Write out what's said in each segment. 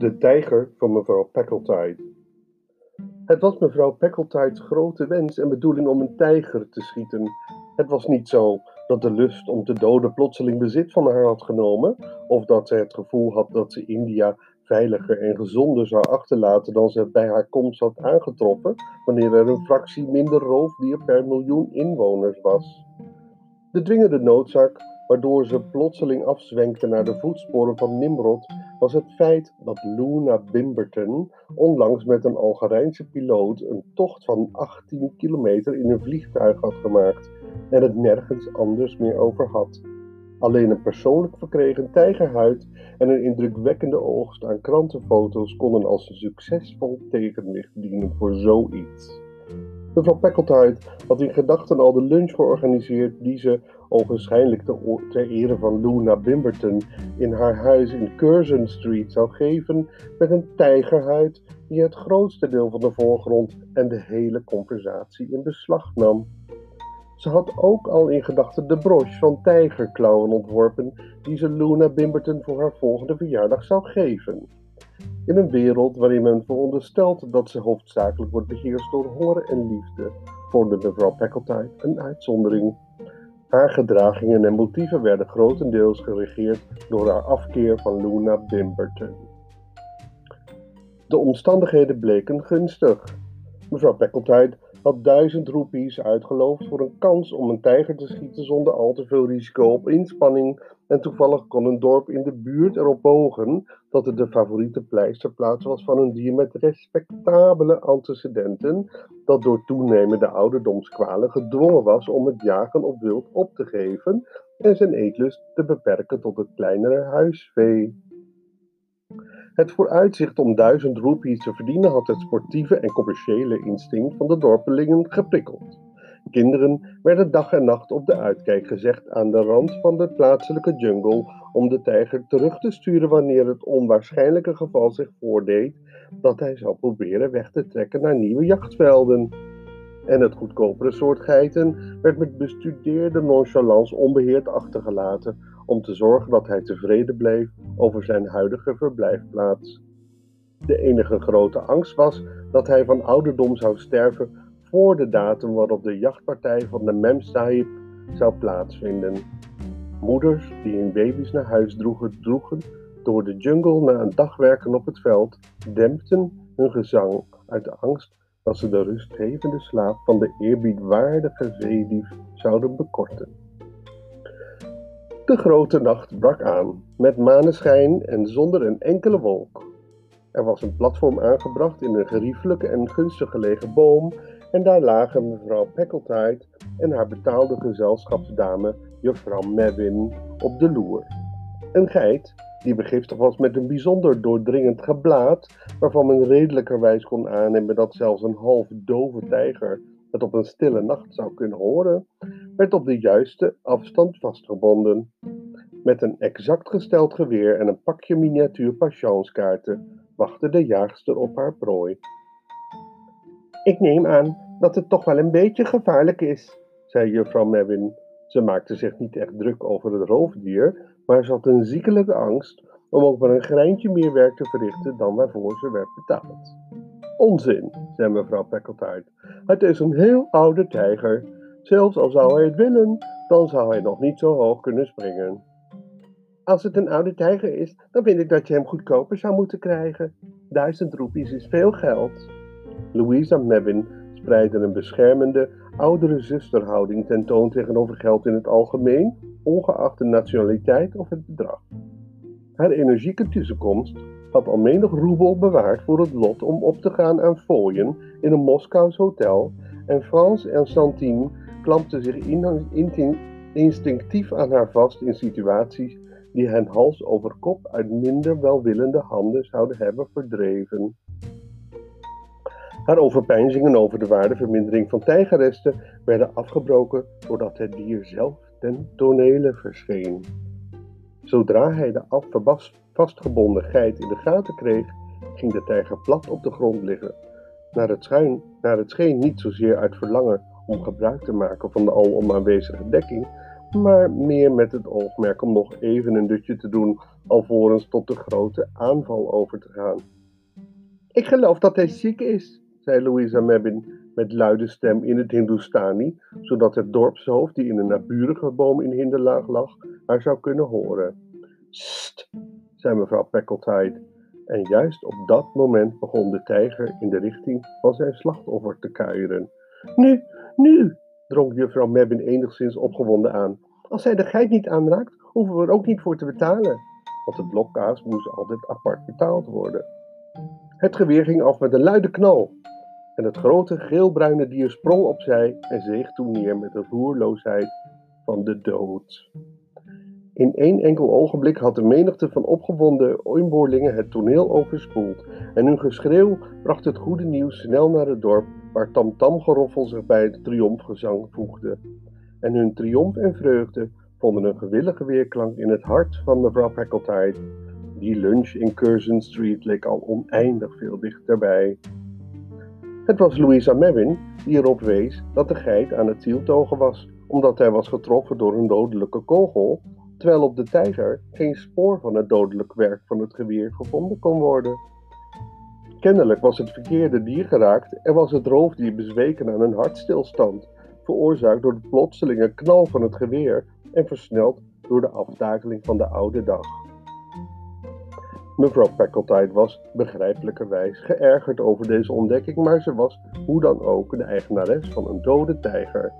De tijger van mevrouw Packletide. Het was mevrouw Packletide's grote wens en bedoeling om een tijger te schieten. Het was niet zo dat de lust om te doden plotseling bezit van haar had genomen, of dat zij het gevoel had dat ze India veiliger en gezonder zou achterlaten dan ze bij haar komst had aangetroffen, wanneer er een fractie minder roofdier per miljoen inwoners was. De dwingende noodzaak waardoor ze plotseling afzwenkte naar de voetsporen van Nimrod, was het feit dat Luna Bimberton onlangs met een Algerijnse piloot een tocht van 18 kilometer in een vliegtuig had gemaakt en het nergens anders meer over had. Alleen een persoonlijk verkregen tijgerhuid en een indrukwekkende oogst aan krantenfoto's konden als een succesvol tegenwicht dienen voor zoiets. Mevrouw Packeltide had in gedachten al de lunch georganiseerd die ze, ogenschijnlijk ter ere van Luna Bimberton, in haar huis in Curzon Street zou geven met een tijgerhuid die het grootste deel van de voorgrond en de hele conversatie in beslag nam. Ze had ook al in gedachten de broche van tijgerklauwen ontworpen die ze Luna Bimberton voor haar volgende verjaardag zou geven. In een wereld waarin men veronderstelt dat ze hoofdzakelijk wordt beheerst door horen en liefde, vormde mevrouw Packletide een uitzondering. Haar gedragingen en motieven werden grotendeels geregeerd door haar afkeer van Luna Bimberton. De omstandigheden bleken gunstig. Mevrouw Packletide had duizend roepies uitgeloofd voor een kans om een tijger te schieten zonder al te veel risico op inspanning. En toevallig kon een dorp in de buurt erop bogen dat het de favoriete pleisterplaats was van een dier met respectabele antecedenten, dat door toenemende ouderdomskwalen gedwongen was om het jagen op wild op te geven en zijn eetlust te beperken tot het kleinere huisvee. Het vooruitzicht om duizend roepies te verdienen had het sportieve en commerciële instinct van de dorpelingen geprikkeld. Kinderen werden dag en nacht op de uitkijk gezegd aan de rand van de plaatselijke jungle om de tijger terug te sturen wanneer het onwaarschijnlijke geval zich voordeed dat hij zou proberen weg te trekken naar nieuwe jachtvelden. En het goedkopere soort geiten werd met bestudeerde nonchalance onbeheerd achtergelaten om te zorgen dat hij tevreden bleef over zijn huidige verblijfplaats. De enige grote angst was dat hij van ouderdom zou sterven voor de datum waarop de jachtpartij van de Mem Sahib zou plaatsvinden. Moeders die hun baby's naar huis droegen, droegen door de jungle na een dag werken op het veld, dempten hun gezang uit de angst dat ze de rustgevende slaap van de eerbiedwaardige zeedief zouden bekorten. De grote nacht brak aan, met maneschijn en zonder een enkele wolk. Er was een platform aangebracht in een geriefelijke en gunstig gelegen boom, en daar lagen mevrouw Packletide en haar betaalde gezelschapsdame, juffrouw Mevin, op de loer. Een geit, die begiftig was met een bijzonder doordringend geblaat, waarvan men redelijkerwijs kon aannemen dat zelfs een half dove tijger het op een stille nacht zou kunnen horen, werd op de juiste afstand vastgebonden. Met een exact gesteld geweer en een pakje miniatuur patiënskaarten wachtte de jaagster op haar prooi. Ik neem aan dat het toch wel een beetje gevaarlijk is, zei juffrouw Mewin. Ze maakte zich niet echt druk over het roofdier, maar ze had een ziekelijke angst om ook maar een greintje meer werk te verrichten dan waarvoor ze werd betaald. Onzin, zei mevrouw Packletide. Het is een heel oude tijger. Zelfs al zou hij het willen, dan zou hij nog niet zo hoog kunnen springen. Als het een oude tijger is, dan vind ik dat je hem goedkoper zou moeten krijgen. Duizend roepies is veel geld. Louisa Mevin een beschermende, oudere zusterhouding tentoon tegenover geld in het algemeen, ongeacht de nationaliteit of het bedrag. Haar energieke tussenkomst had al menig roebel bewaard voor het lot om op te gaan aan fooien in een Moskous hotel en Frans en Santine klampten zich instinctief aan haar vast in situaties die hen hals over kop uit minder welwillende handen zouden hebben verdreven. Haar overpeinzingen over de waardevermindering van tijgerresten werden afgebroken doordat het dier zelf ten tonele verscheen. Zodra hij de vastgebonden geit in de gaten kreeg, ging de tijger plat op de grond liggen. Naar het, schuin, naar het scheen niet zozeer uit verlangen om gebruik te maken van de alom aanwezige dekking, maar meer met het oogmerk om nog even een dutje te doen alvorens tot de grote aanval over te gaan. Ik geloof dat hij ziek is, zei Louisa Mebbin met luide stem in het Hindustani, zodat het dorpshoofd, die in een naburige boom in hinderlaag lag, haar zou kunnen horen. Sst, zei mevrouw Peckeltide, en juist op dat moment begon de tijger in de richting van zijn slachtoffer te kuieren. Nu, nu, drong juffrouw Mebbin enigszins opgewonden aan. Als hij de geit niet aanraakt, hoeven we er ook niet voor te betalen, want de blokkaas moest altijd apart betaald worden. Het geweer ging af met een luide knal. En het grote geelbruine dier sprong opzij en zeeg toen neer met de roerloosheid van de dood. In één enkel ogenblik had de menigte van opgewonden inboorlingen het toneel overspoeld en hun geschreeuw bracht het goede nieuws snel naar het dorp waar tamtamgeroffel zich bij het triomfgezang voegde. En hun triomf en vreugde vonden een gewillige weerklank in het hart van mevrouw Packletide. Die lunch in Curzon Street leek al oneindig veel dichterbij. Het was Louisa Mewin die erop wees dat de geit aan het zieltogen was, omdat hij was getroffen door een dodelijke kogel, terwijl op de tijger geen spoor van het dodelijk werk van het geweer gevonden kon worden. Kennelijk was het verkeerde dier geraakt en was het roofdier bezweken aan een hartstilstand, veroorzaakt door de plotselinge knal van het geweer en versneld door de aftakeling van de oude dag. Mevrouw Packletide was begrijpelijkerwijs geërgerd over deze ontdekking, maar ze was hoe dan ook de eigenares van een dode tijger.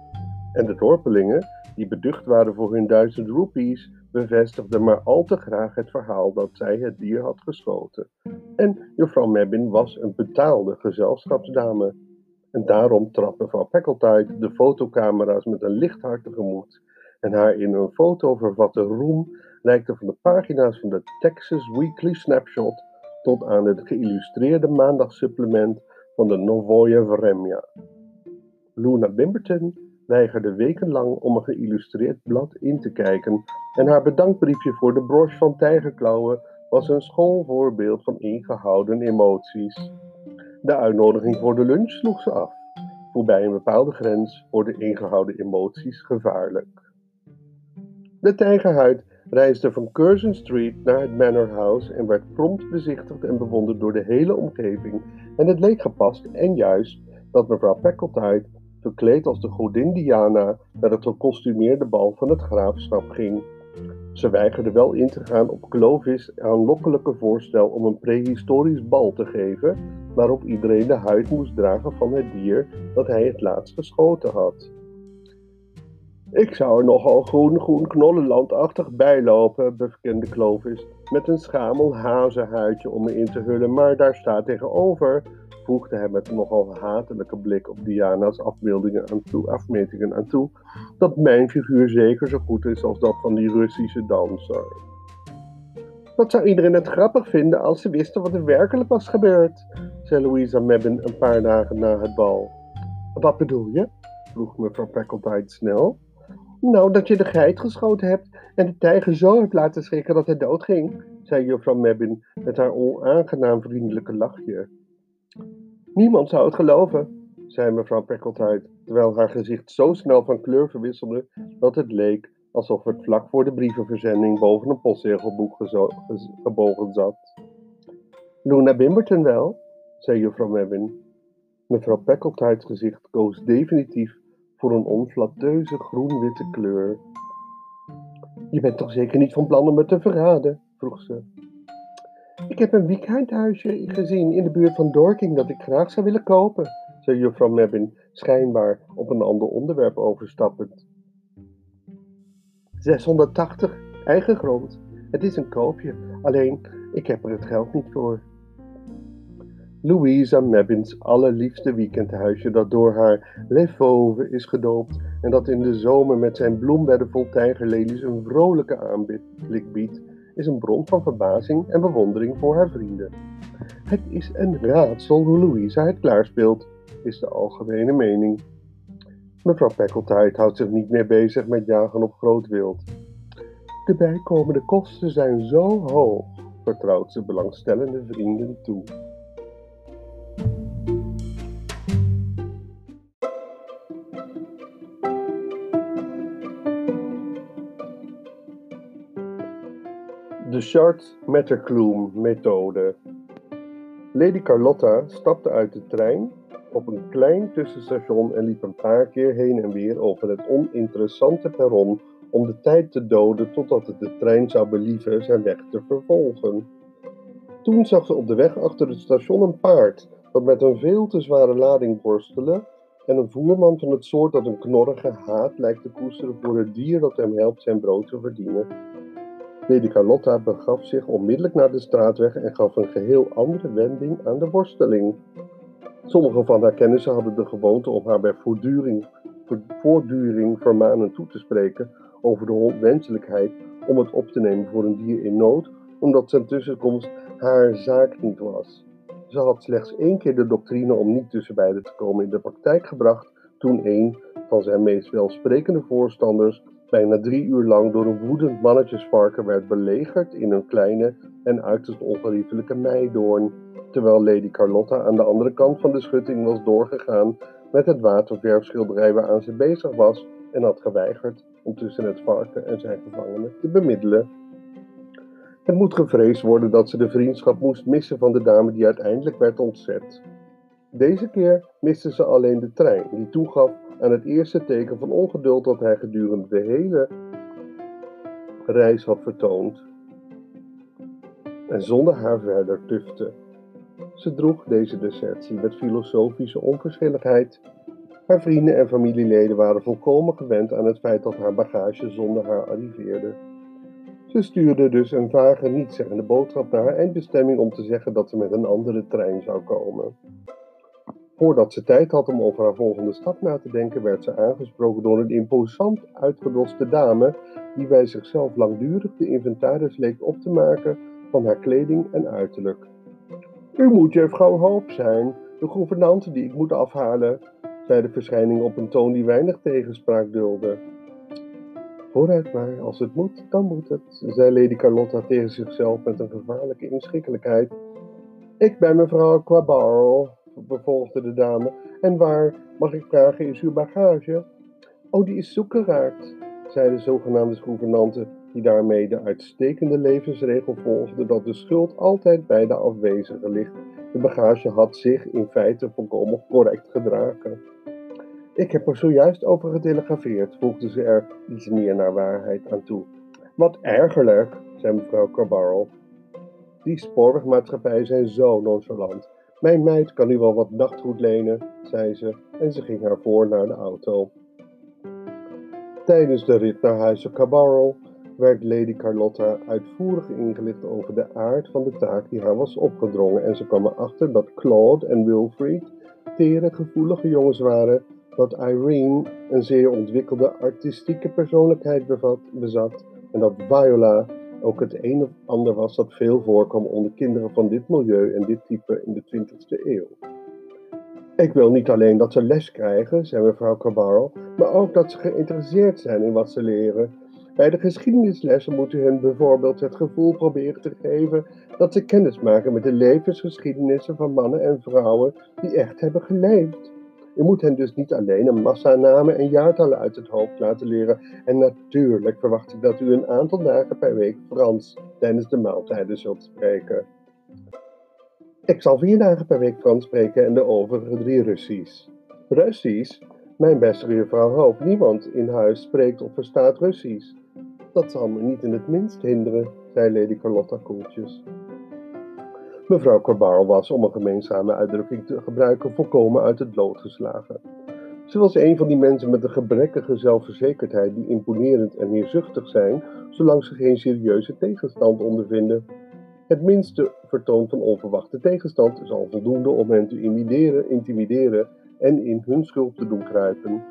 En de dorpelingen, die beducht waren voor hun duizend rupees, bevestigden maar al te graag het verhaal dat zij het dier had geschoten. En juffrouw Mebbin was een betaalde gezelschapsdame. En daarom trad mevrouw Packletide de fotocamera's met een lichthartige moed en haar in een foto vervatte roem reikte van de pagina's van de Texas Weekly Snapshot tot aan het geïllustreerde maandagsupplement van de Novoje Vremja. Luna Bimberton weigerde wekenlang om een geïllustreerd blad in te kijken en haar bedankbriefje voor de broche van tijgerklauwen was een schoolvoorbeeld van ingehouden emoties. De uitnodiging voor de lunch sloeg ze af. Voorbij een bepaalde grens worden ingehouden emoties gevaarlijk. De tijgerhuid reisde van Curzon Street naar het Manor House en werd prompt bezichtigd en bewonderd door de hele omgeving. En het leek gepast en juist dat mevrouw Packletide, verkleed als de godin Diana, naar het gekostumeerde bal van het graafschap ging. Ze weigerde wel in te gaan op Clovis' aanlokkelijke voorstel om een prehistorisch bal te geven, waarop iedereen de huid moest dragen van het dier dat hij het laatst geschoten had. Ik zou er nogal groen, groen knollenlandachtig bijlopen, bekende Clovis, met een schamel hazenhuidje om me in te hullen, maar daar staat tegenover, voegde hij met een nogal hatelijke blik op Diana's afbeeldingen aan toe, afmetingen aan toe, dat mijn figuur zeker zo goed is als dat van die Russische danser. Wat zou iedereen het grappig vinden als ze wisten wat er werkelijk was gebeurd, zei Louisa Mebbin een paar dagen na het bal. Wat bedoel je? vroeg mevrouw Packletide snel. Nou, dat je de geit geschoten hebt en de tijger zo hebt laten schrikken dat hij doodging, zei juffrouw Mebbin met haar onaangenaam vriendelijke lachje. Niemand zou het geloven, zei mevrouw Packletide, terwijl haar gezicht zo snel van kleur verwisselde dat het leek alsof het vlak voor de brievenverzending boven een postzegelboek gebogen zat. Luna Bimberton wel, zei juffrouw Mebbin. Mevrouw Packletide's gezicht koos definitief voor een onflatteuze groen-witte kleur. Je bent toch zeker niet van plan om me te verraden? vroeg ze. Ik heb een weekendhuisje gezien in de buurt van Dorking dat ik graag zou willen kopen, zei juffrouw Mebbin, schijnbaar op een ander onderwerp overstappend. 680, eigen grond. Het is een koopje, alleen ik heb er het geld niet voor. Louisa Mebbins allerliefste weekendhuisje dat door haar Le Fauve is gedoopt en dat in de zomer met zijn bloembedden vol tijgerlelies een vrolijke aanblik biedt, is een bron van verbazing en bewondering voor haar vrienden. Het is een raadsel hoe Louisa het klaarspeelt, is de algemene mening. Mevrouw Packletide houdt zich niet meer bezig met jagen op groot wild. De bijkomende kosten zijn zo hoog, vertrouwt ze belangstellende vrienden toe. De Chart-Metterkloem-methode. Lady Carlotta stapte uit de trein op een klein tussenstation en liep een paar keer heen en weer over het oninteressante perron om de tijd te doden totdat het de trein zou believen zijn weg te vervolgen. Toen zag ze op de weg achter het station een paard dat met een veel te zware lading worstelde en een voerman van het soort dat een knorrige haat lijkt te koesteren voor het dier dat hem helpt zijn brood te verdienen. Lady Carlotta begaf zich onmiddellijk naar de straatweg en gaf een geheel andere wending aan de worsteling. Sommige van haar kennissen hadden de gewoonte om haar bij voortduring, voortduring vermanend toe te spreken over de onwenselijkheid om het op te nemen voor een dier in nood, omdat zijn tussenkomst haar zaak niet was. Ze had slechts één keer de doctrine om niet tussen beiden te komen in de praktijk gebracht, toen een van zijn meest welsprekende voorstanders bijna drie uur lang door een woedend mannetjesvarken werd belegerd in een kleine en uiterst ongeriefelijke meidoorn, terwijl Lady Carlotta aan de andere kant van de schutting was doorgegaan met het waterverfschilderij waaraan ze bezig was en had geweigerd om tussen het varken en zijn gevangenen te bemiddelen. Het moet gevreesd worden dat ze de vriendschap moest missen van de dame die uiteindelijk werd ontzet. Deze keer miste ze alleen de trein, die toegaf aan het eerste teken van ongeduld dat hij gedurende de hele reis had vertoond. En zonder haar verder tufte. Ze droeg deze desertie met filosofische onverschilligheid. Haar vrienden en familieleden waren volkomen gewend aan het feit dat haar bagage zonder haar arriveerde. Ze stuurde dus een vage, nietszeggende boodschap naar haar eindbestemming om te zeggen dat ze met een andere trein zou komen. Voordat ze tijd had om over haar volgende stap na te denken, werd ze aangesproken door een imposant uitgedoste dame die bij zichzelf langdurig de inventaris leek op te maken van haar kleding en uiterlijk. U moet juffrouw Hoop zijn, de gouvernante die ik moet afhalen, zei de verschijning op een toon die weinig tegenspraak dulde. Vooruit maar, als het moet, dan moet het, zei Lady Carlotta tegen zichzelf met een gevaarlijke inschikkelijkheid. Ik ben mevrouw Quabarl, vervolgde de dame. En waar, mag ik vragen, is uw bagage? Oh, die is zoek geraakt, zei de zogenaamde gouvernante, die daarmee de uitstekende levensregel volgde dat de schuld altijd bij de afwezige ligt. De bagage had zich in feite volkomen correct gedragen. Ik heb er zojuist over getelegrafeerd, voegde ze er iets meer naar waarheid aan toe. Wat ergerlijk, zei mevrouw Carbarrel. Die spoorwegmaatschappijen zijn zo nonchalant. Mijn meid kan u wel wat nachtgoed lenen, zei ze en ze ging haar voor naar de auto. Tijdens de rit naar huizen Cabarrel werd Lady Carlotta uitvoerig ingelicht over de aard van de taak die haar was opgedrongen en ze kwam erachter dat Claude en Wilfried tere, gevoelige jongens waren, dat Irene een zeer ontwikkelde artistieke persoonlijkheid bezat en dat Viola ook het een of ander was dat veel voorkwam onder kinderen van dit milieu en dit type in de 20e eeuw. Ik wil niet alleen dat ze les krijgen, zei mevrouw Cabarro, maar ook dat ze geïnteresseerd zijn in wat ze leren. Bij de geschiedenislessen moet u hen bijvoorbeeld het gevoel proberen te geven dat ze kennis maken met de levensgeschiedenissen van mannen en vrouwen die echt hebben geleefd. U moet hen dus niet alleen een massa namen en jaartallen uit het hoofd laten leren. En natuurlijk verwacht ik dat u een aantal dagen per week Frans tijdens de maaltijden zult spreken. Ik zal vier dagen per week Frans spreken en de overige drie Russisch. Russisch? Mijn beste juffrouw Hoop, niemand in huis spreekt of verstaat Russisch. Dat zal me niet in het minst hinderen, zei Lady Carlotta koeltjes. Mevrouw Corbaro was, om een gemeenzame uitdrukking te gebruiken, volkomen uit het lood geslagen. Ze was een van die mensen met een gebrekkige zelfverzekerdheid die imponerend en neerzuchtig zijn, zolang ze geen serieuze tegenstand ondervinden. Het minste vertoon van onverwachte tegenstand is al voldoende om hen te intimideren, intimideren en in hun schuld te doen kruipen.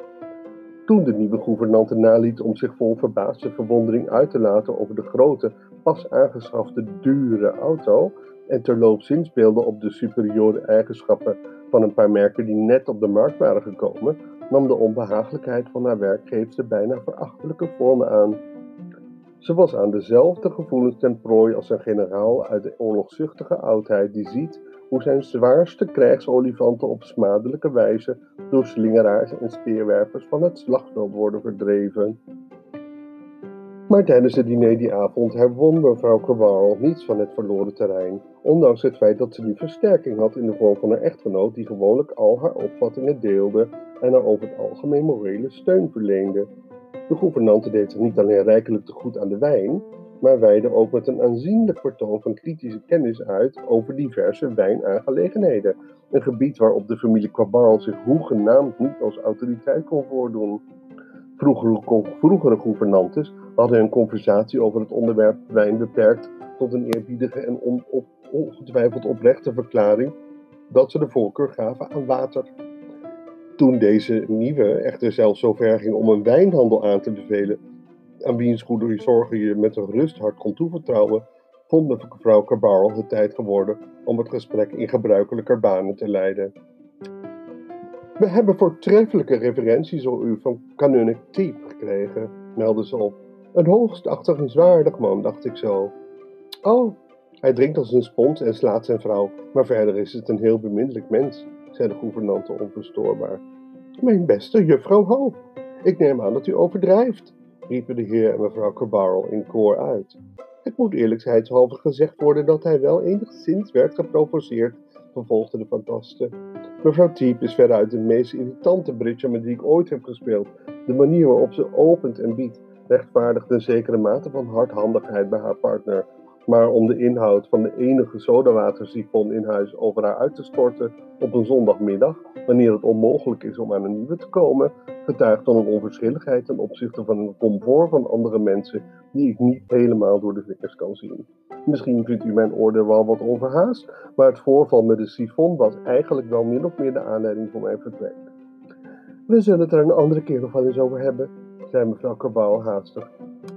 Toen de nieuwe gouvernante naliet om zich vol verbaasde verwondering uit te laten over de grote, pas aangeschafte, dure auto, en terloops zinspeelde op de superiore eigenschappen van een paar merken die net op de markt waren gekomen, nam de onbehagelijkheid van haar werkgeefster bijna verachtelijke vormen aan. Ze was aan dezelfde gevoelens ten prooi als een generaal uit de oorlogzuchtige oudheid die ziet hoe zijn zwaarste krijgsolifanten op smadelijke wijze door slingeraars en speerwerpers van het slagveld worden verdreven. Maar tijdens het diner die avond herwon mevrouw Cabral niets van het verloren terrein, ondanks het feit dat ze nu versterking had in de vorm van haar echtgenoot die gewoonlijk al haar opvattingen deelde en haar over het algemeen morele steun verleende. De gouvernante deed zich niet alleen rijkelijk te goed aan de wijn, maar wijde ook met een aanzienlijk vertoon van kritische kennis uit over diverse wijnaangelegenheden, een gebied waarop de familie Cabral zich hoegenaamd niet als autoriteit kon voordoen. Vroegere, vroegere gouvernantes hadden een conversatie over het onderwerp wijn beperkt tot een eerbiedige en ongetwijfeld oprechte verklaring dat ze de voorkeur gaven aan water. Toen deze nieuwe echter zelfs zover ging om een wijnhandel aan te bevelen, aan wiens goede zorgen je met een gerust hart kon toevertrouwen, vond mevrouw Cabral het tijd geworden om het gesprek in gebruikelijke banen te leiden. We hebben voortreffelijke referenties door u van Kanunnik gekregen, meldde ze op. Een hoogst achtenswaardig man, dacht ik zo. Oh, hij drinkt als een spons en slaat zijn vrouw, maar verder is het een heel beminnelijk mens, zei de gouvernante onverstoorbaar. Mijn beste juffrouw Hoop, ik neem aan dat u overdrijft, riepen de heer en mevrouw Cabarrel in koor uit. Het moet eerlijkheidshalve gezegd worden dat hij wel enigszins werd geprovoceerd, vervolgde de fantaste. Mevrouw Teep is veruit de meest irritante bridger met die ik ooit heb gespeeld. De manier waarop ze opent en biedt rechtvaardigt een zekere mate van hardhandigheid bij haar partner. Maar om de inhoud van de enige sodawatersifon in huis over haar uit te storten op een zondagmiddag, wanneer het onmogelijk is om aan een nieuwe te komen, getuigt van een onverschilligheid ten opzichte van het comfort van andere mensen die ik niet helemaal door de vingers kan zien. Misschien vindt u mijn oordeel wel wat overhaast, maar het voorval met de sifon was eigenlijk wel min of meer de aanleiding voor mijn vertrek. We zullen het er een andere keer nog wel eens over hebben, zei mevrouw Cabal haastig.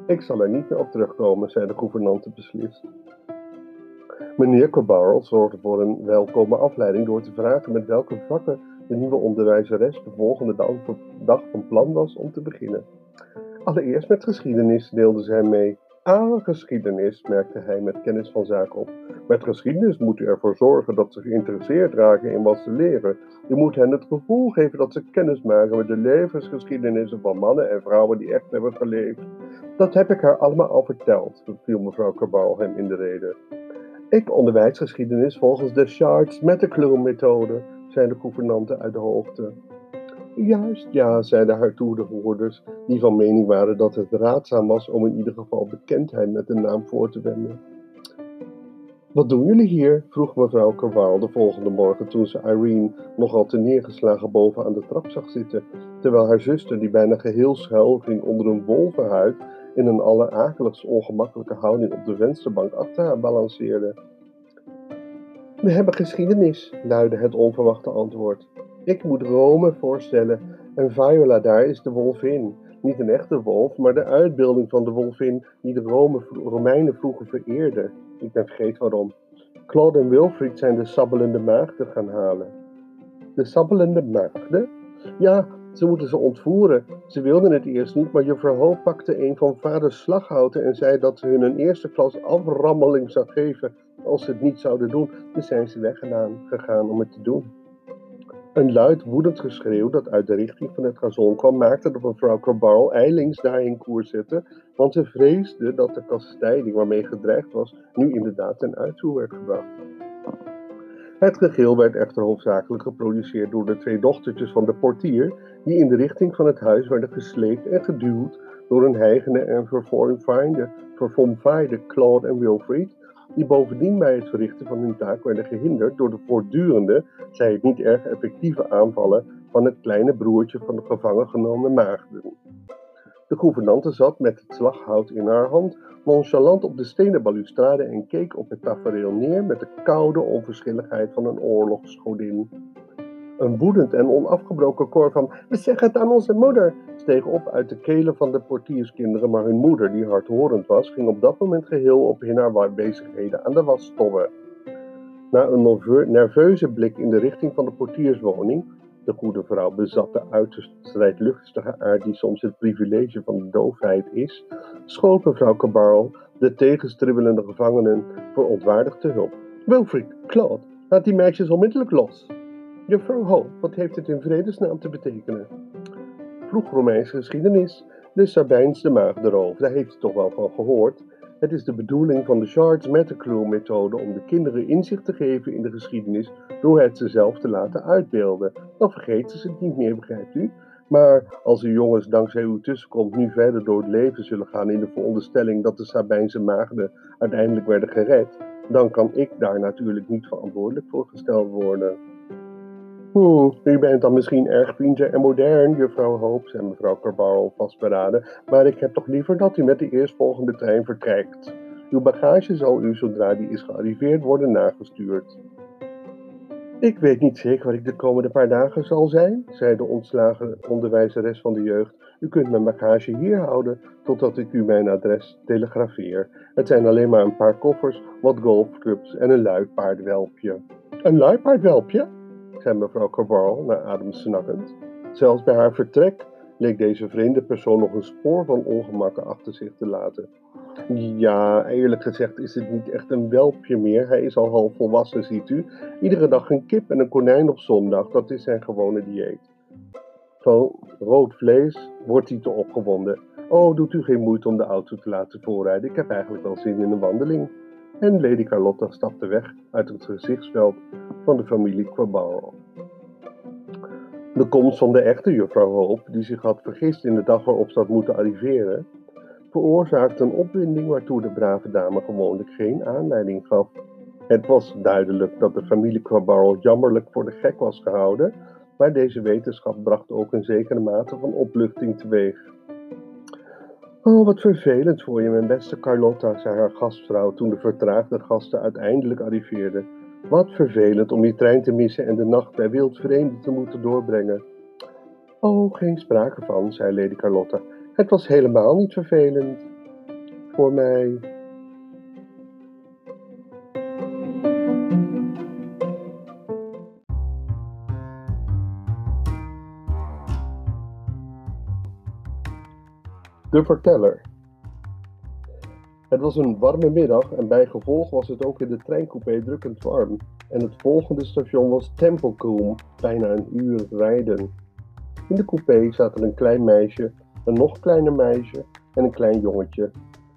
Ik zal er niet meer op terugkomen, zei de gouvernante beslist. Meneer Cabal zorgde voor een welkome afleiding door te vragen met welke vakken de nieuwe onderwijzeres de volgende dag van plan was om te beginnen. Allereerst met geschiedenis deelde zij mee. Ah, geschiedenis, merkte hij met kennis van zaken op. Met geschiedenis moet u ervoor zorgen dat ze geïnteresseerd raken in wat ze leren. U moet hen het gevoel geven dat ze kennis maken met de levensgeschiedenissen van mannen en vrouwen die echt hebben geleefd. Dat heb ik haar allemaal al verteld, viel mevrouw Cabal hem in de reden. Ik onderwijs geschiedenis volgens de Charles Metterkloom-methode, zei de gouvernante uit de hoogte. Juist, ja, zeiden haar toehoorders, die van mening waren dat het raadzaam was om in ieder geval bekendheid met de naam voor te wenden. Wat doen jullie hier? vroeg mevrouw Carval de volgende morgen toen ze Irene nogal te neergeslagen boven aan de trap zag zitten, terwijl haar zuster, die bijna geheel schuil ging onder een wolvenhuid, in een allerakeligst ongemakkelijke houding op de vensterbank achter haar balanceerde. We hebben geschiedenis, luidde het onverwachte antwoord. Ik moet Rome voorstellen en Viola daar is de wolvin. Niet een echte wolf, maar de uitbeelding van de wolvin die de Rome, Romeinen vroeger vereerden. Ik ben vergeten waarom. Claude en Wilfried zijn de sabbelende maagden gaan halen. De sabbelende maagden? Ja, ze moeten ze ontvoeren. Ze wilden het eerst niet, maar juffrouw Hoop pakte een van vaders slaghouten en zei dat ze hun een eerste klas aframmeling zou geven als ze het niet zouden doen. Dus zijn ze weggegaan gegaan om het te doen. Een luid woedend geschreeuw dat uit de richting van het gazon kwam, maakte dat mevrouw Cabral eilings daarin koers zette, want ze vreesde dat de kastijding waarmee gedreigd was, nu inderdaad ten uitvoer werd gebracht. Het gegil werd echter hoofdzakelijk geproduceerd door de twee dochtertjes van de portier, die in de richting van het huis werden gesleept en geduwd door een heigende en verfomfaaide Claude en Wilfried, die bovendien bij het verrichten van hun taak werden gehinderd door de voortdurende, zij het niet erg effectieve aanvallen van het kleine broertje van de gevangen genomen maagden. De gouvernante zat met het slaghout in haar hand, nonchalant op de stenen balustrade en keek op het tafereel neer met de koude onverschilligheid van een oorlogsgodin. Een woedend en onafgebroken koor van We zeggen het aan onze moeder steeg op uit de kelen van de portierskinderen, maar hun moeder, die hardhorend was, ging op dat moment geheel op in haar bezigheden aan de wasstobben. Na een nerveuze blik in de richting van de portierswoning, de goede vrouw bezat de uiterst strijdlustige aard die soms het privilege van de doofheid is, schoot mevrouw Cabarl de tegenstribbelende gevangenen verontwaardigd te hulp. Wilfried, Claude, laat die meisjes onmiddellijk los. Juffrouw Ho, wat heeft het in vredesnaam te betekenen? Vroeg Romeinse geschiedenis. De Sabijnse maagdenroof, daar heeft u toch wel van gehoord. Het is de bedoeling van de Shards Metacrew methode om de kinderen inzicht te geven in de geschiedenis door het ze zelf te laten uitbeelden. Dan vergeten ze het niet meer, begrijpt u? Maar als de jongens dankzij uw tussenkomst nu verder door het leven zullen gaan in de veronderstelling dat de Sabijnse maagden uiteindelijk werden gered, dan kan ik daar natuurlijk niet verantwoordelijk voor gesteld worden. Oeh, u bent dan misschien erg vriendelijk en modern, juffrouw Hoop, zei mevrouw Carbarrel vastberaden, maar ik heb toch liever dat u met de eerstvolgende trein vertrekt. Uw bagage zal u, zodra die is gearriveerd, worden nagestuurd. Ik weet niet zeker wat ik de komende paar dagen zal zijn, zei de ontslagen onderwijzeres van de jeugd. U kunt mijn bagage hier houden totdat ik u mijn adres telegrafeer. Het zijn alleen maar een paar koffers, wat golfclubs en een luipaardwelpje. Een luipaardwelpje? Zei mevrouw Cabral naar adem snakkend. Zelfs bij haar vertrek leek deze vreemde persoon nog een spoor van ongemakken achter zich te laten. Ja, eerlijk gezegd is het niet echt een welpje meer. Hij is al half volwassen, ziet u. Iedere dag een kip en een konijn op zondag, dat is zijn gewone dieet. Van rood vlees wordt hij te opgewonden. Oh, doet u geen moeite om de auto te laten voorrijden. Ik heb eigenlijk wel zin in een wandeling. En Lady Carlotta stapte weg uit het gezichtsveld van de familie Quabarro. De komst van de echte juffrouw Hoop, die zich had vergist in de dag waarop ze had moeten arriveren, veroorzaakte een opwinding waartoe de brave dame gewoonlijk geen aanleiding gaf. Het was duidelijk dat de familie Quabarro jammerlijk voor de gek was gehouden, maar deze wetenschap bracht ook een zekere mate van opluchting teweeg. Oh, wat vervelend voor je, mijn beste Carlotta, zei haar gastvrouw toen de vertraagde gasten uiteindelijk arriveerden. Wat vervelend om je trein te missen en de nacht bij wildvreemden te moeten doorbrengen. Oh, geen sprake van, zei Lady Carlotta. Het was helemaal niet vervelend. Voor mij. De verteller. Het was een warme middag en bij gevolg was het ook in de treincoupé drukkend warm. En het volgende station was Templecombe, bijna een uur rijden. In de coupé zaten een klein meisje, een nog kleiner meisje en een klein jongetje.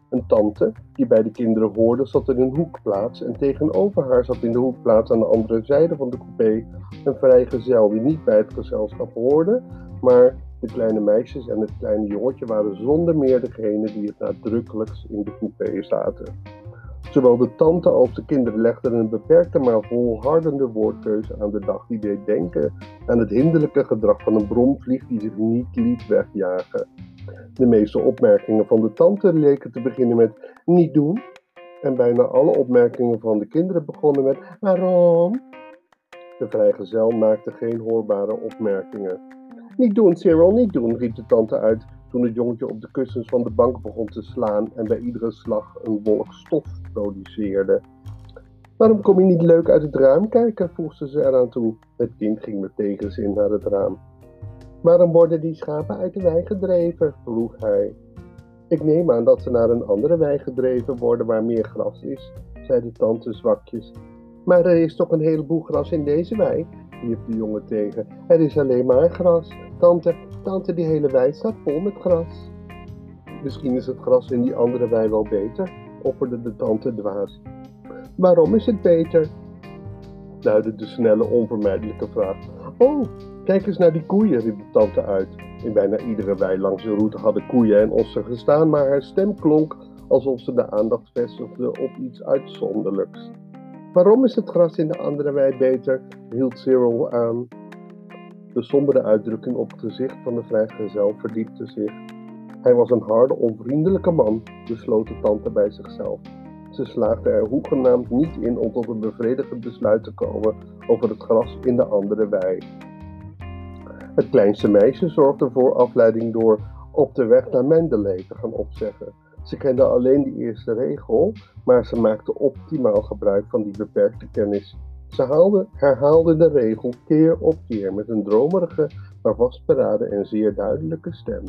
Een tante, die bij de kinderen hoorde, zat in een hoekplaats en tegenover haar zat in de hoekplaats aan de andere zijde van de coupé een vrijgezel die niet bij het gezelschap hoorde, maar de kleine meisjes en het kleine jongetje waren zonder meer degene die het nadrukkelijkst in de coupé zaten. Zowel de tante als de kinderen legden een beperkte maar volhardende woordkeuze aan de dag die deed denken aan het hinderlijke gedrag van een bromvlieg die zich niet liet wegjagen. De meeste opmerkingen van de tante leken te beginnen met niet doen en bijna alle opmerkingen van de kinderen begonnen met waarom. De vrijgezel maakte geen hoorbare opmerkingen. Niet doen, Cyril, niet doen, riep de tante uit toen het jongetje op de kussens van de bank begon te slaan en bij iedere slag een wolk stof produceerde. Waarom kom je niet leuk uit het raam kijken? voegde ze eraan toe. Het kind ging met tegenzin naar het raam. Waarom worden die schapen uit de wei gedreven? vroeg hij. Ik neem aan dat ze naar een andere wei gedreven worden waar meer gras is, zei de tante zwakjes. Maar er is toch een heleboel gras in deze wei, riep de jongen tegen. Er is alleen maar gras. Tante, tante, die hele wei staat vol met gras. Misschien is het gras in die andere wei wel beter, opperde de tante dwaas. Waarom is het beter? luidde de snelle, onvermijdelijke vraag. Oh, kijk eens naar die koeien, riep de tante uit. In bijna iedere wei langs de route hadden koeien en ossen gestaan, maar haar stem klonk alsof ze de aandacht vestigde op iets uitzonderlijks. Waarom is het gras in de andere wei beter? hield Cyril aan. De sombere uitdrukking op het gezicht van de vrijgezel verdiepte zich. Hij was een harde, onvriendelijke man, besloot de tante bij zichzelf. Ze slaagde er hoegenaamd niet in om tot een bevredigend besluit te komen over het gras in de andere wei. Het kleinste meisje zorgde voor afleiding door op de weg naar Mendeley te gaan opzeggen. Ze kende alleen die eerste regel, maar ze maakte optimaal gebruik van die beperkte kennis. Ze haalde, herhaalde de regel keer op keer met een dromerige, maar vastberaden en zeer duidelijke stem.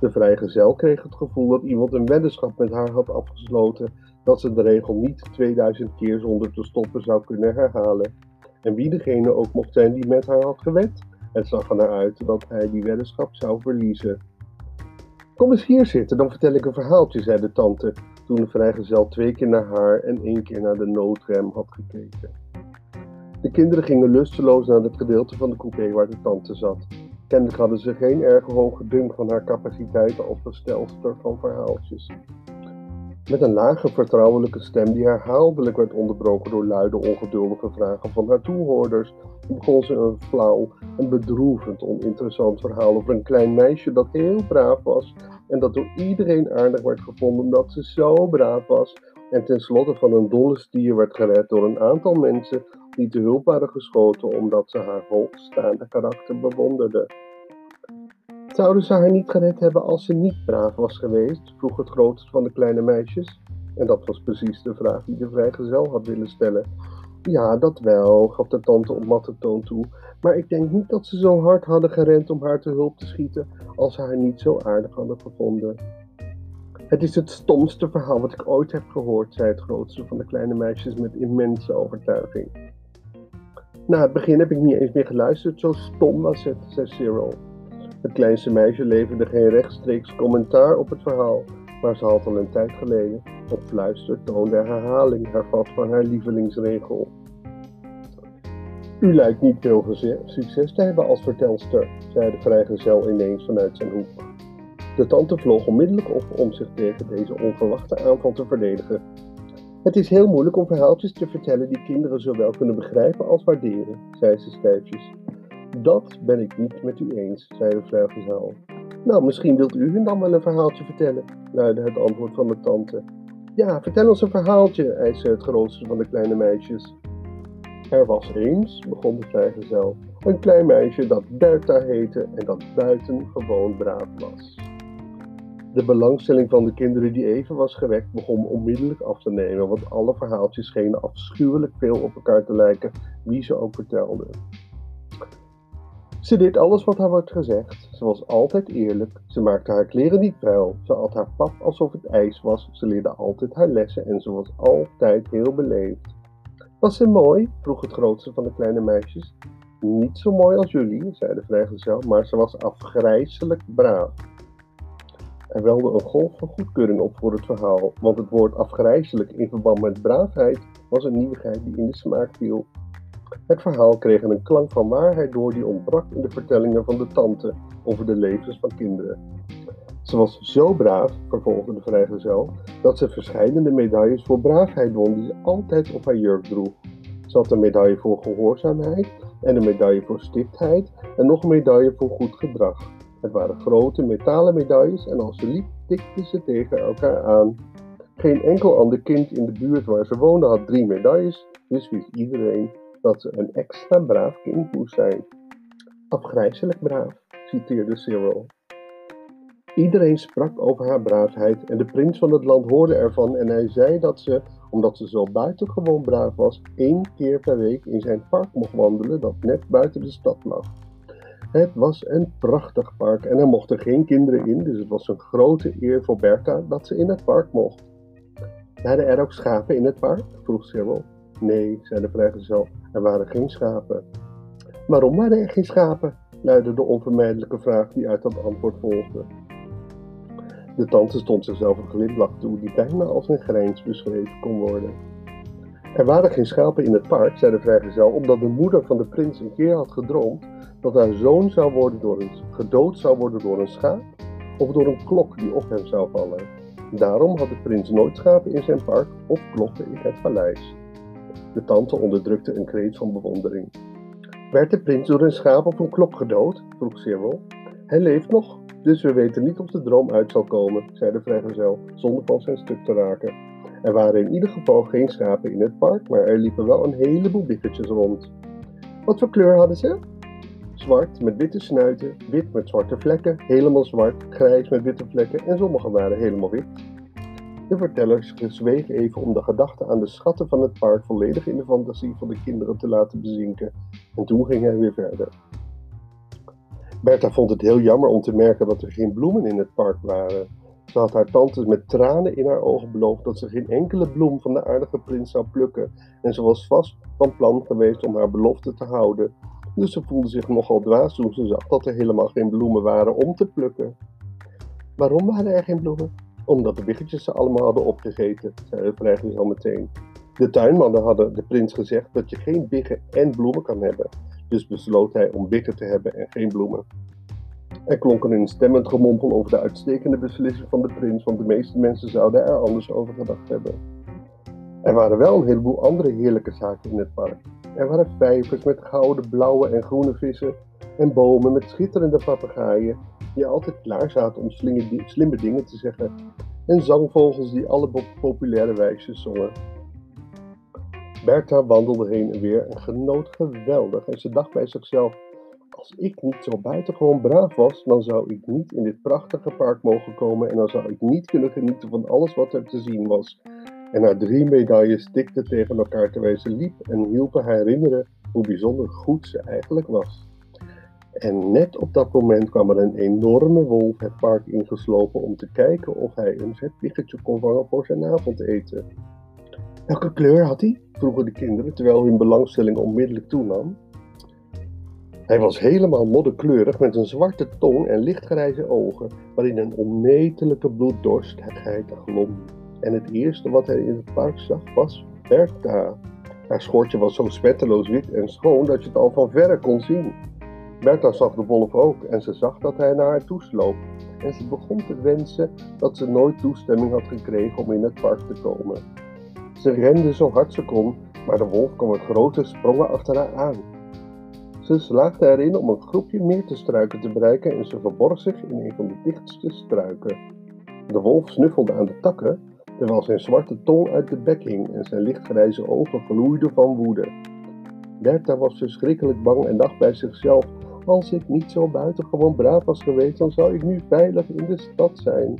De vrijgezel kreeg het gevoel dat iemand een weddenschap met haar had afgesloten dat ze de regel niet 2000 keer zonder te stoppen zou kunnen herhalen. En wie degene ook mocht zijn die met haar had gewet, het zag er naar uit dat hij die weddenschap zou verliezen. Kom eens hier zitten, dan vertel ik een verhaaltje, zei de tante, toen de vrijgezel twee keer naar haar en één keer naar de noodrem had gekeken. De kinderen gingen lusteloos naar het gedeelte van de coupé waar de tante zat. Kennelijk hadden ze geen erg hoge dunk van haar capaciteiten als verstelster van verhaaltjes. Met een lage, vertrouwelijke stem die herhaaldelijk werd onderbroken door luide, ongeduldige vragen van haar toehoorders, begon ze een flauw en bedroevend oninteressant verhaal over een klein meisje dat heel braaf was en dat door iedereen aardig werd gevonden omdat ze zo braaf was en tenslotte van een dolle stier werd gered door een aantal mensen die te hulp waren geschoten omdat ze haar hoogstaande karakter bewonderden. Zouden ze haar niet gered hebben als ze niet braaf was geweest? vroeg het grootste van de kleine meisjes. En dat was precies de vraag die de vrijgezel had willen stellen. Ja, dat wel, gaf de tante op matte toon toe. Maar ik denk niet dat ze zo hard hadden gerend om haar te hulp te schieten als ze haar niet zo aardig hadden gevonden. Het is het stomste verhaal wat ik ooit heb gehoord, zei het grootste van de kleine meisjes met immense overtuiging. Na het begin heb ik niet eens meer geluisterd, zo stom was het, zei Cyril. Het kleinste meisje leverde geen rechtstreeks commentaar op het verhaal, maar ze had al een tijd geleden op fluister toonde herhaling hervat van haar lievelingsregel. U lijkt niet veel succes te hebben als vertelster, zei de vrijgezel ineens vanuit zijn hoek. De tante vloog onmiddellijk op om zich tegen deze onverwachte aanval te verdedigen. Het is heel moeilijk om verhaaltjes te vertellen die kinderen zowel kunnen begrijpen als waarderen, zei ze stijfjes. Dat ben ik niet met u eens, zei de vrijgezel. Nou, misschien wilt u dan wel een verhaaltje vertellen, luidde het antwoord van de tante. Ja, vertel ons een verhaaltje, eiste het grootste van de kleine meisjes. Er was eens, begon de vrijgezel, een klein meisje dat Bertha heette en dat buitengewoon braaf was. De belangstelling van de kinderen die even was gewekt begon onmiddellijk af te nemen, want alle verhaaltjes schenen afschuwelijk veel op elkaar te lijken, wie ze ook vertelden. Ze deed alles wat haar werd gezegd. Ze was altijd eerlijk. Ze maakte haar kleren niet vuil. Ze at haar pap alsof het ijs was. Ze leerde altijd haar lessen en ze was altijd heel beleefd. Was ze mooi? vroeg het grootste van de kleine meisjes. Niet zo mooi als jullie, zei de vrijgezel, maar ze was afgrijzelijk braaf. Er welde een golf van goedkeuring op voor het verhaal, want het woord afgrijzelijk in verband met braafheid was een nieuwigheid die in de smaak viel. Het verhaal kreeg een klank van waarheid door die ontbrak in de vertellingen van de tante over de levens van kinderen. Ze was zo braaf, vervolgde de vrijgezel, dat ze verschillende medailles voor braafheid won die ze altijd op haar jurk droeg. Ze had een medaille voor gehoorzaamheid en een medaille voor stiptheid en nog een medaille voor goed gedrag. Het waren grote metalen medailles en als ze liep, tikten ze tegen elkaar aan. Geen enkel ander kind in de buurt waar ze woonde had drie medailles, dus wist iedereen dat ze een extra braaf kind zijn. Afgrijzelijk braaf, citeerde Cyril. Iedereen sprak over haar braafheid en de prins van het land hoorde ervan en hij zei dat ze, omdat ze zo buitengewoon braaf was, één keer per week in zijn park mocht wandelen dat net buiten de stad lag. Het was een prachtig park en er mochten geen kinderen in, dus het was een grote eer voor Bertha dat ze in het park mocht. Waren er ook schapen in het park? vroeg Cyril. Nee, zei de vrijgezel, er waren geen schapen. Waarom waren er geen schapen? luidde de onvermijdelijke vraag die uit dat antwoord volgde. De tante stond zichzelf een glimlach toe die bijna als een grijns beschreven kon worden. Er waren geen schapen in het park, zei de vrijgezel, omdat de moeder van de prins een keer had gedroomd dat haar zoon zou worden door een, gedood zou worden door een schaap of door een klok die op hem zou vallen. Daarom had de prins nooit schapen in zijn park of klokken in het paleis. De tante onderdrukte een kreet van bewondering. Werd de prins door een schaap of een klok gedood? vroeg Cyril. Hij leeft nog, dus we weten niet of de droom uit zal komen, zei de vrijgezel, zonder van zijn stuk te raken. Er waren in ieder geval geen schapen in het park, maar er liepen wel een heleboel biggetjes rond. Wat voor kleur hadden ze? Zwart met witte snuiten, wit met zwarte vlekken, helemaal zwart, grijs met witte vlekken en sommige waren helemaal wit. De vertellers zweeg even om de gedachte aan de schatten van het park volledig in de fantasie van de kinderen te laten bezinken. En toen ging hij weer verder. Bertha vond het heel jammer om te merken dat er geen bloemen in het park waren. Ze had haar tante met tranen in haar ogen beloofd dat ze geen enkele bloem van de aardige prins zou plukken. En ze was vast van plan geweest om haar belofte te houden. Dus ze voelde zich nogal dwaas toen ze zag dat er helemaal geen bloemen waren om te plukken. Waarom waren er geen bloemen? Omdat de biggetjes ze allemaal hadden opgegeten, zei de vrijgezel meteen. De tuinmannen hadden de prins gezegd dat je geen biggen en bloemen kan hebben, dus besloot hij om biggen te hebben en geen bloemen. Er klonk een instemmend gemompel over de uitstekende beslissing van de prins, want de meeste mensen zouden er anders over gedacht hebben. Er waren wel een heleboel andere heerlijke zaken in het park. Er waren vijvers met gouden, blauwe en groene vissen en bomen met schitterende papegaaien die altijd klaar zaten om slimme dingen te zeggen en zangvogels die alle populaire wijsjes zongen. Bertha wandelde heen en weer en genoot geweldig en ze dacht bij zichzelf, als ik niet zo buitengewoon braaf was, dan zou ik niet in dit prachtige park mogen komen en dan zou ik niet kunnen genieten van alles wat er te zien was. En haar drie medailles tikten tegen elkaar terwijl ze liep en hielpen herinneren hoe bijzonder goed ze eigenlijk was. En net op dat moment kwam er een enorme wolf het park ingeslopen om te kijken of hij een vet biggetje kon vangen voor zijn avondeten. Welke kleur had hij? vroegen de kinderen terwijl hun belangstelling onmiddellijk toenam. Hij was helemaal modderkleurig met een zwarte tong en lichtgrijze ogen, waarin een onmetelijke bloeddorstigheid glom. En het eerste wat hij in het park zag was Bertha. Haar schortje was zo spetteloos wit en schoon dat je het al van verre kon zien. Bertha zag de wolf ook en ze zag dat hij naar haar toesloop. En ze begon te wensen dat ze nooit toestemming had gekregen om in het park te komen. Ze rende zo hard ze kon, maar de wolf kwam met grote sprongen achter haar aan. Ze slaagde erin om een groepje meer te struiken te bereiken en ze verborg zich in een van de dichtste struiken. De wolf snuffelde aan de takken, terwijl zijn zwarte tong uit de bek hing en zijn lichtgrijze ogen gloeiden van woede. Bertha was verschrikkelijk bang en dacht bij zichzelf: Als ik niet zo buitengewoon braaf was geweest, dan zou ik nu veilig in de stad zijn.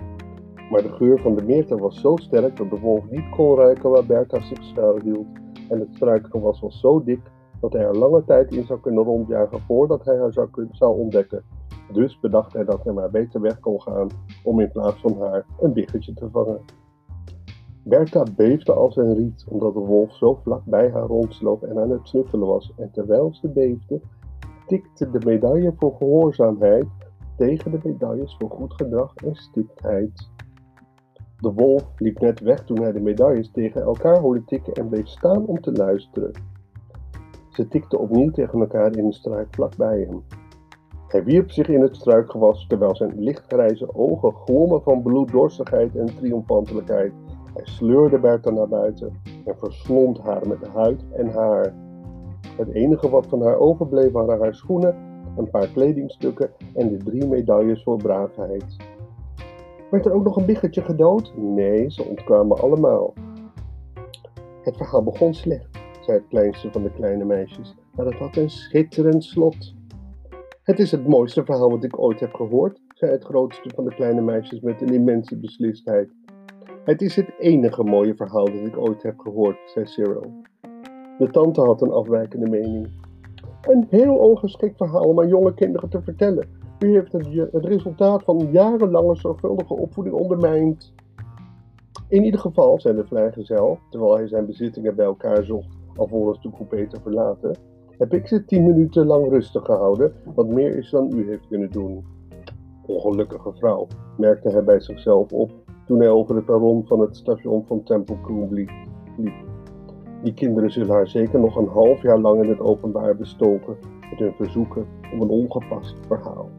Maar de geur van de meerte was zo sterk dat de wolf niet kon ruiken waar Bertha zich schuilhield. En het struikgewas was zo dik dat hij er lange tijd in zou kunnen rondjagen voordat hij haar zou, zou ontdekken. Dus bedacht hij dat hij maar beter weg kon gaan om in plaats van haar een biggetje te vangen. Bertha beefde als een riet, omdat de wolf zo vlak bij haar rondsloop en aan het snuffelen was. En terwijl ze beefde, tikte de medaille voor gehoorzaamheid tegen de medailles voor goed gedrag en stiptheid. De wolf liep net weg toen hij de medailles tegen elkaar hoorde tikken en bleef staan om te luisteren. Ze tikten opnieuw tegen elkaar in een struik vlakbij hem. Hij wierp zich in het struikgewas terwijl zijn lichtgrijze ogen glommen van bloeddorstigheid en triomfantelijkheid. Hij sleurde Bertha naar buiten en verslond haar met huid en haar. Het enige wat van haar overbleef waren haar schoenen, een paar kledingstukken en de drie medailles voor braafheid. Werd er ook nog een biggetje gedood? Nee, ze ontkwamen allemaal. Het verhaal begon slecht, zei het kleinste van de kleine meisjes, maar het had een schitterend slot. Het is het mooiste verhaal wat ik ooit heb gehoord, zei het grootste van de kleine meisjes met een immense beslistheid. Het is het enige mooie verhaal dat ik ooit heb gehoord, zei Cyril. De tante had een afwijkende mening. Een heel ongeschikt verhaal om aan jonge kinderen te vertellen. U heeft het, het resultaat van jarenlange zorgvuldige opvoeding ondermijnd. In ieder geval, zei de vrijgezel, terwijl hij zijn bezittingen bij elkaar zocht alvorens de coupé te verlaten, heb ik ze tien minuten lang rustig gehouden, wat meer is dan u heeft kunnen doen. Ongelukkige vrouw, merkte hij bij zichzelf op toen hij over het perron van het station van Temple liep. Die kinderen zullen haar zeker nog een half jaar lang in het openbaar bestoken met hun verzoeken om een ongepast verhaal.